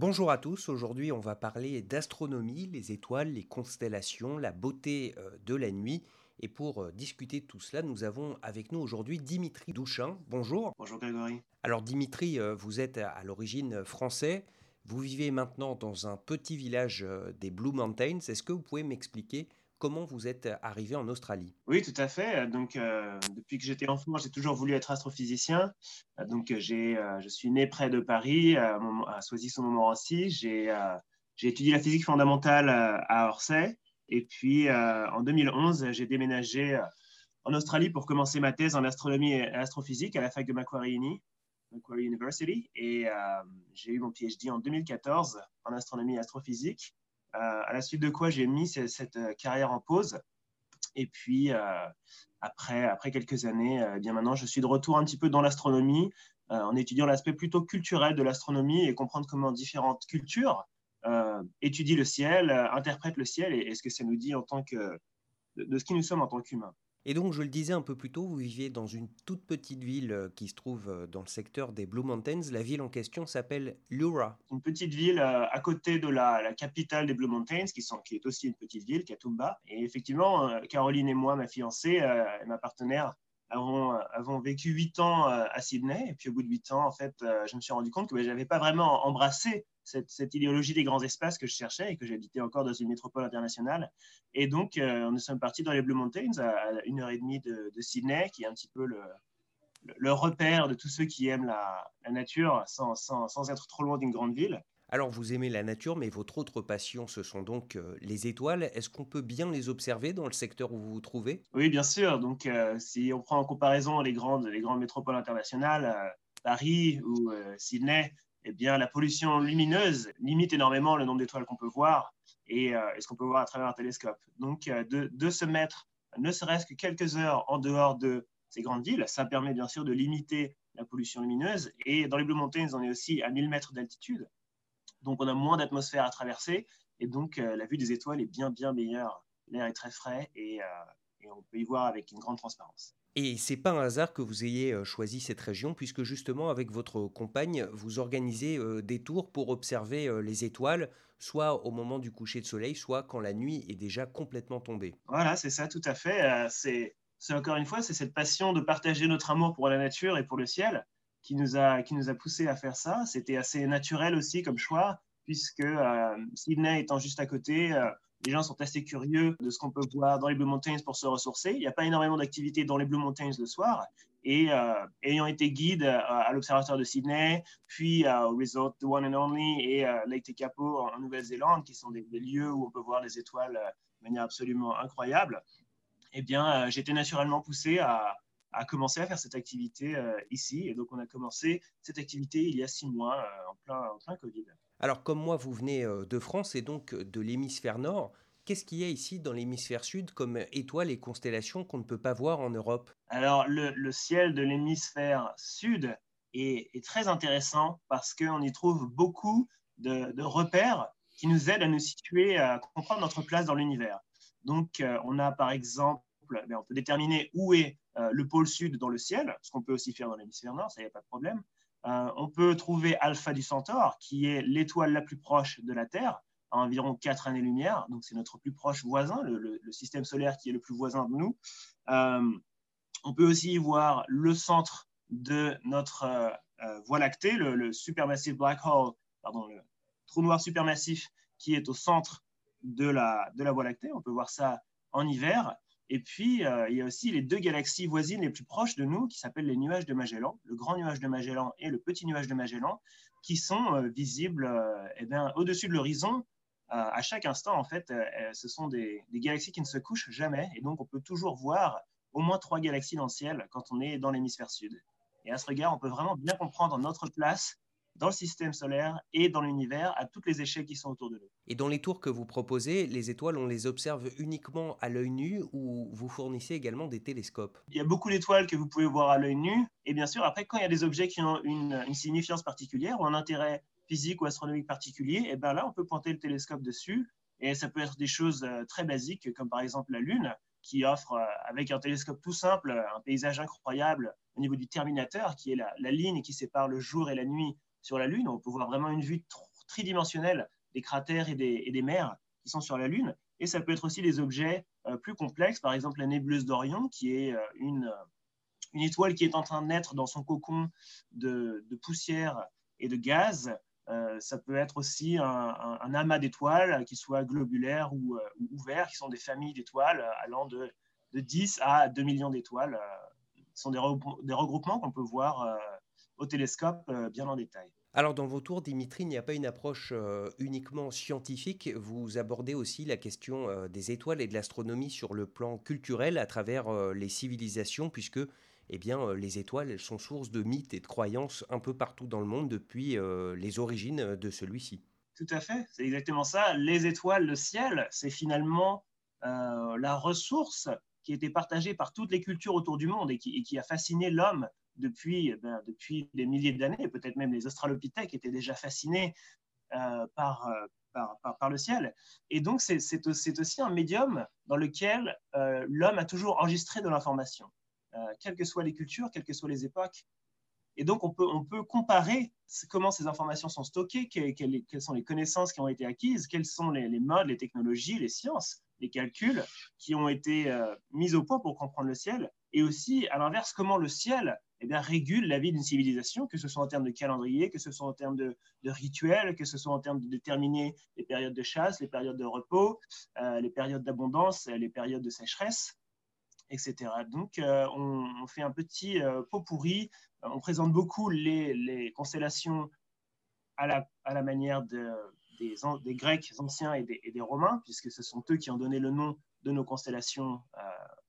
Bonjour à tous, aujourd'hui on va parler d'astronomie, les étoiles, les constellations, la beauté euh, de la nuit. Et pour euh, discuter de tout cela, nous avons avec nous aujourd'hui Dimitri Douchin. Bonjour. Bonjour Grégory. Alors Dimitri, euh, vous êtes à l'origine français. Vous vivez maintenant dans un petit village des Blue Mountains. Est-ce que vous pouvez m'expliquer comment vous êtes arrivé en Australie? Oui, tout à fait. Donc, euh, depuis que j'étais enfant, j'ai toujours voulu être astrophysicien. Euh, donc, j'ai, euh, je suis né près de Paris, à, Soisy-sur-Montmorency. J'ai, j'ai étudié la physique fondamentale à Orsay. Et puis, en 2011, j'ai déménagé en Australie pour commencer ma thèse en astronomie et astrophysique à la fac de Macquarie, Macquarie University. Et j'ai eu mon PhD en 2014 en astronomie et astrophysique. Euh, à la suite de quoi j'ai mis cette, euh, carrière en pause. Et puis, euh, après, après quelques années, eh bien maintenant, je suis de retour un petit peu dans l'astronomie, en étudiant l'aspect plutôt culturel de l'astronomie et comprendre comment différentes cultures étudient le ciel, interprètent le ciel et, ce que ça nous dit en tant que, de ce qui nous sommes en tant qu'humains. Et donc, je le disais un peu plus tôt, vous viviez dans une toute petite ville euh, qui se trouve euh, dans le secteur des Blue Mountains. La ville en question s'appelle Lura. Une petite ville euh, à côté de la, capitale des Blue Mountains, qui, sont, qui, est aussi une petite ville, Katoomba. Et effectivement, Caroline et moi, ma fiancée et ma partenaire, avons, vécu huit ans à Sydney. Et puis au bout de huit ans, en fait, je me suis rendu compte que ben, je n'avais pas vraiment embrassé cette, idéologie des grands espaces que je cherchais et que j'habitais encore dans une métropole internationale. Et donc, euh, nous sommes partis dans les Blue Mountains, à, une heure et demie de, Sydney, qui est un petit peu le, repère de tous ceux qui aiment la, nature sans, être trop loin d'une grande ville. Alors, vous aimez la nature, mais votre autre passion, ce sont donc euh, les étoiles. Est-ce qu'on peut bien les observer dans le secteur où vous vous trouvez? Oui, bien sûr. Donc, euh, si on prend en comparaison les grandes, les grandes métropoles internationales, Paris ou Sydney, eh bien, la pollution lumineuse limite énormément le nombre d'étoiles qu'on peut voir et, euh, ce qu'on peut voir à travers un télescope. Donc, euh, de, se mettre ne serait-ce que quelques heures en dehors de ces grandes villes, ça permet bien sûr de limiter la pollution lumineuse. Et dans les Blue Mountains, on est aussi à 1000 mètres d'altitude. Donc, on a moins d'atmosphère à traverser. Et donc, euh, la vue des étoiles est bien, bien meilleure. L'air est très frais et on peut y voir avec une grande transparence. Et c'est pas un hasard que vous ayez euh, choisi cette région, puisque justement, avec votre compagne, vous organisez euh, des tours pour observer euh, les étoiles, soit au moment du coucher de soleil, soit quand la nuit est déjà complètement tombée. Voilà, c'est ça, tout à fait. C'est encore une fois, c'est cette passion de partager notre amour pour la nature et pour le ciel qui nous a, qui nous a poussé à faire ça. C'était assez naturel aussi comme choix, puisque Sydney étant juste à côté, les gens sont assez curieux de ce qu'on peut voir dans les Blue Mountains pour se ressourcer. Il n'y a pas énormément d'activités dans les Blue Mountains le soir. Et euh, ayant été guide euh, à l'Observatoire de Sydney, puis euh, au Resort The One and Only et Lake Tekapo en, Nouvelle-Zélande, qui sont des, lieux où on peut voir les étoiles de manière absolument incroyable, eh bien, j'étais naturellement poussé à, à, commencer à faire cette activité ici. Et donc, on a commencé cette activité il y a six mois, en, plein, en plein Covid. Alors comme moi, vous venez euh, de France et donc euh, de l'hémisphère nord, qu'est-ce qu'il y a ici dans l'hémisphère sud comme étoiles et constellations qu'on ne peut pas voir en Europe? Alors le, ciel de l'hémisphère sud est, très intéressant parce qu'on y trouve beaucoup de, repères qui nous aident à nous situer, à comprendre notre place dans l'univers. Donc euh, on a par exemple, ben, on peut déterminer où est le pôle sud dans le ciel, ce qu'on peut aussi faire dans l'hémisphère nord, ça n'y a pas de problème. Euh, on peut trouver Alpha du Centaure, qui est l'étoile la plus proche de la Terre, à environ 4 années-lumière. Donc, c'est notre plus proche voisin, le, système solaire qui est le plus voisin de nous. Euh, on peut aussi voir le centre de notre euh, Voie lactée, le, supermassif black hole, pardon, trou noir supermassif qui est au centre de la Voie lactée. On peut voir ça en hiver. Et puis, euh, il y a aussi les deux galaxies voisines les plus proches de nous qui s'appellent les nuages de Magellan, le grand nuage de Magellan et le petit nuage de Magellan, qui sont euh, visibles euh, eh au-dessus de l'horizon à chaque instant. En fait, ce sont des, des, galaxies qui ne se couchent jamais. Et donc, on peut toujours voir au moins trois galaxies dans le ciel quand on est dans l'hémisphère sud. Et à ce regard, on peut vraiment bien comprendre notre place dans le système solaire et dans l'univers à toutes les échelles qui sont autour de nous. Et dans les tours que vous proposez, les étoiles, on les observe uniquement à l'œil nu ou vous fournissez également des télescopes? Il y a beaucoup d'étoiles que vous pouvez voir à l'œil nu. Et bien sûr, après, quand il y a des objets qui ont une, signification particulière ou un intérêt physique ou astronomique particulier, et eh bien là, on peut pointer le télescope dessus. Et ça peut être des choses euh, très basiques, comme par exemple la Lune, qui offre, euh, avec un télescope tout simple, un paysage incroyable au niveau du terminateur, qui est la, la ligne qui sépare le jour et la nuit sur la Lune. On peut voir vraiment une vue tridimensionnelle des cratères et des, mers qui sont sur la Lune. Et ça peut être aussi des objets plus complexes, par exemple la nébuleuse d'Orion, qui est une, une étoile qui est en train de naître dans son cocon de, poussière et de gaz. ça peut être aussi un, amas d'étoiles, qui soient globulaires ou, ouverts, qui sont des familles d'étoiles allant de, de, 10 à 2 millions d'étoiles. Ce sont des regroupements qu'on peut voir au télescope euh, bien en détail. Alors dans vos tours, Dimitri, il n'y a pas une approche euh, uniquement scientifique, vous abordez aussi la question euh, des étoiles et de l'astronomie sur le plan culturel à travers les civilisations, puisque eh bien, les étoiles sont source de mythes et de croyances un peu partout dans le monde depuis les origines de celui-ci. Tout à fait, c'est exactement ça. Les étoiles, le ciel, c'est finalement la ressource qui a été partagée par toutes les cultures autour du monde et qui a fasciné l'homme depuis, eh ben, depuis des milliers d'années, peut-être même les australopithèques étaient déjà fascinés euh, par, euh, par, par, le ciel. Et donc, c'est aussi un médium dans lequel euh, l'homme a toujours enregistré de l'information, quelles que soient les cultures, quelles que soient les époques. Et donc, on peut, on peut comparer comment ces informations sont stockées, quelles, sont les connaissances qui ont été acquises, quels sont les, modes, les technologies, les sciences, les calculs qui ont été mis au point pour comprendre le ciel. Et aussi, à l'inverse, comment le ciel eh bien, régule la vie d'une civilisation, que ce soit en termes de calendrier, que ce soit en termes de, rituels, que ce soit en termes de déterminer les périodes de chasse, les périodes de repos, euh, les périodes d'abondance, les périodes de sécheresse, etc. Donc, euh, on, fait un petit euh, pot pourri. On présente beaucoup les, constellations à la, manière de, des, Grecs anciens et des, Romains, puisque ce sont eux qui ont donné le nom de nos constellations,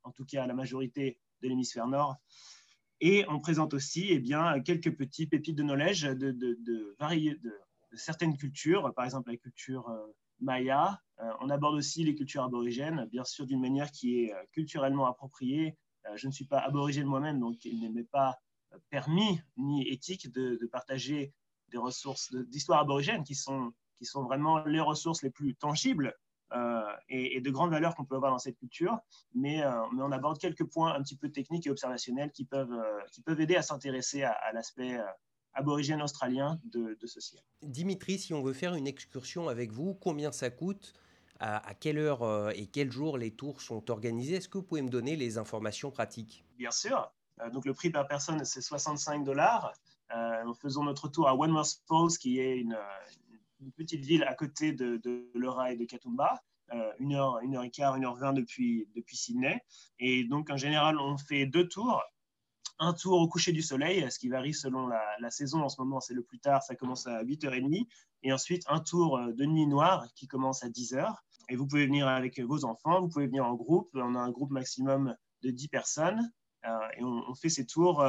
en tout cas à la majorité de l'hémisphère nord. Et on présente aussi eh bien, quelques petits pépites de knowledge de, certaines cultures, par exemple la culture euh, maya. Euh, on aborde aussi les cultures aborigènes, bien sûr d'une manière qui est euh, culturellement appropriée. je ne suis pas aborigène moi-même, donc il n'est pas permis ni éthique de, partager des ressources d'histoire aborigène qui sont vraiment les ressources les plus tangibles euh, et, de grandes valeurs qu'on peut avoir dans cette culture, mais, euh, mais, on aborde quelques points un petit peu techniques et observationnels qui peuvent, euh, qui peuvent aider à s'intéresser à, l'aspect aborigène australien de, ce ciel. Dimitri, si on veut faire une excursion avec vous, combien ça coûte? À, quelle heure et quel jour les tours sont organisés? Est-ce que vous pouvez me donner les informations pratiques? Bien sûr. donc le prix par personne, c'est 65 dollars. nous faisons notre tour à One Falls, qui est une, une petite ville à côté de, de Leura et de Katoomba, euh, une heure, une heure et quart, une heure vingt depuis, Sydney. Et donc, en général, on fait deux tours. Un tour au coucher du soleil, ce qui varie selon la, saison. En ce moment, c'est le plus tard, ça commence à 8h30. Et ensuite, un tour euh, de nuit noire qui commence à 10h. Et vous pouvez venir avec vos enfants, vous pouvez venir en groupe. On a un groupe maximum de 10 personnes. Euh, et on, fait ces tours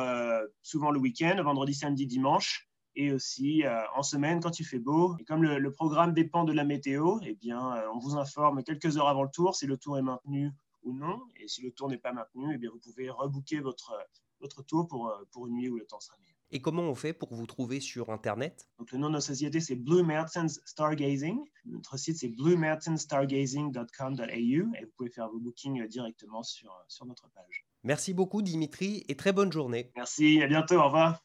souvent le week-end, vendredi, samedi, dimanche et aussi euh, en semaine quand il fait beau. Et comme le, programme dépend de la météo, eh bien, euh, on vous informe quelques heures avant le tour si le tour est maintenu ou non. Et si le tour n'est pas maintenu, eh bien, vous pouvez rebooker votre, votre tour pour, euh, pour une nuit où le temps sera meilleur. Et comment on fait pour vous trouver sur Internet? Donc, Le nom de notre société, c'est Blue Mountains Stargazing. Notre site, c'est bluemountainsstargazing.com.au et vous pouvez faire vos bookings directement sur, sur notre page. Merci beaucoup, Dimitri, et très bonne journée. Merci, à bientôt, au revoir.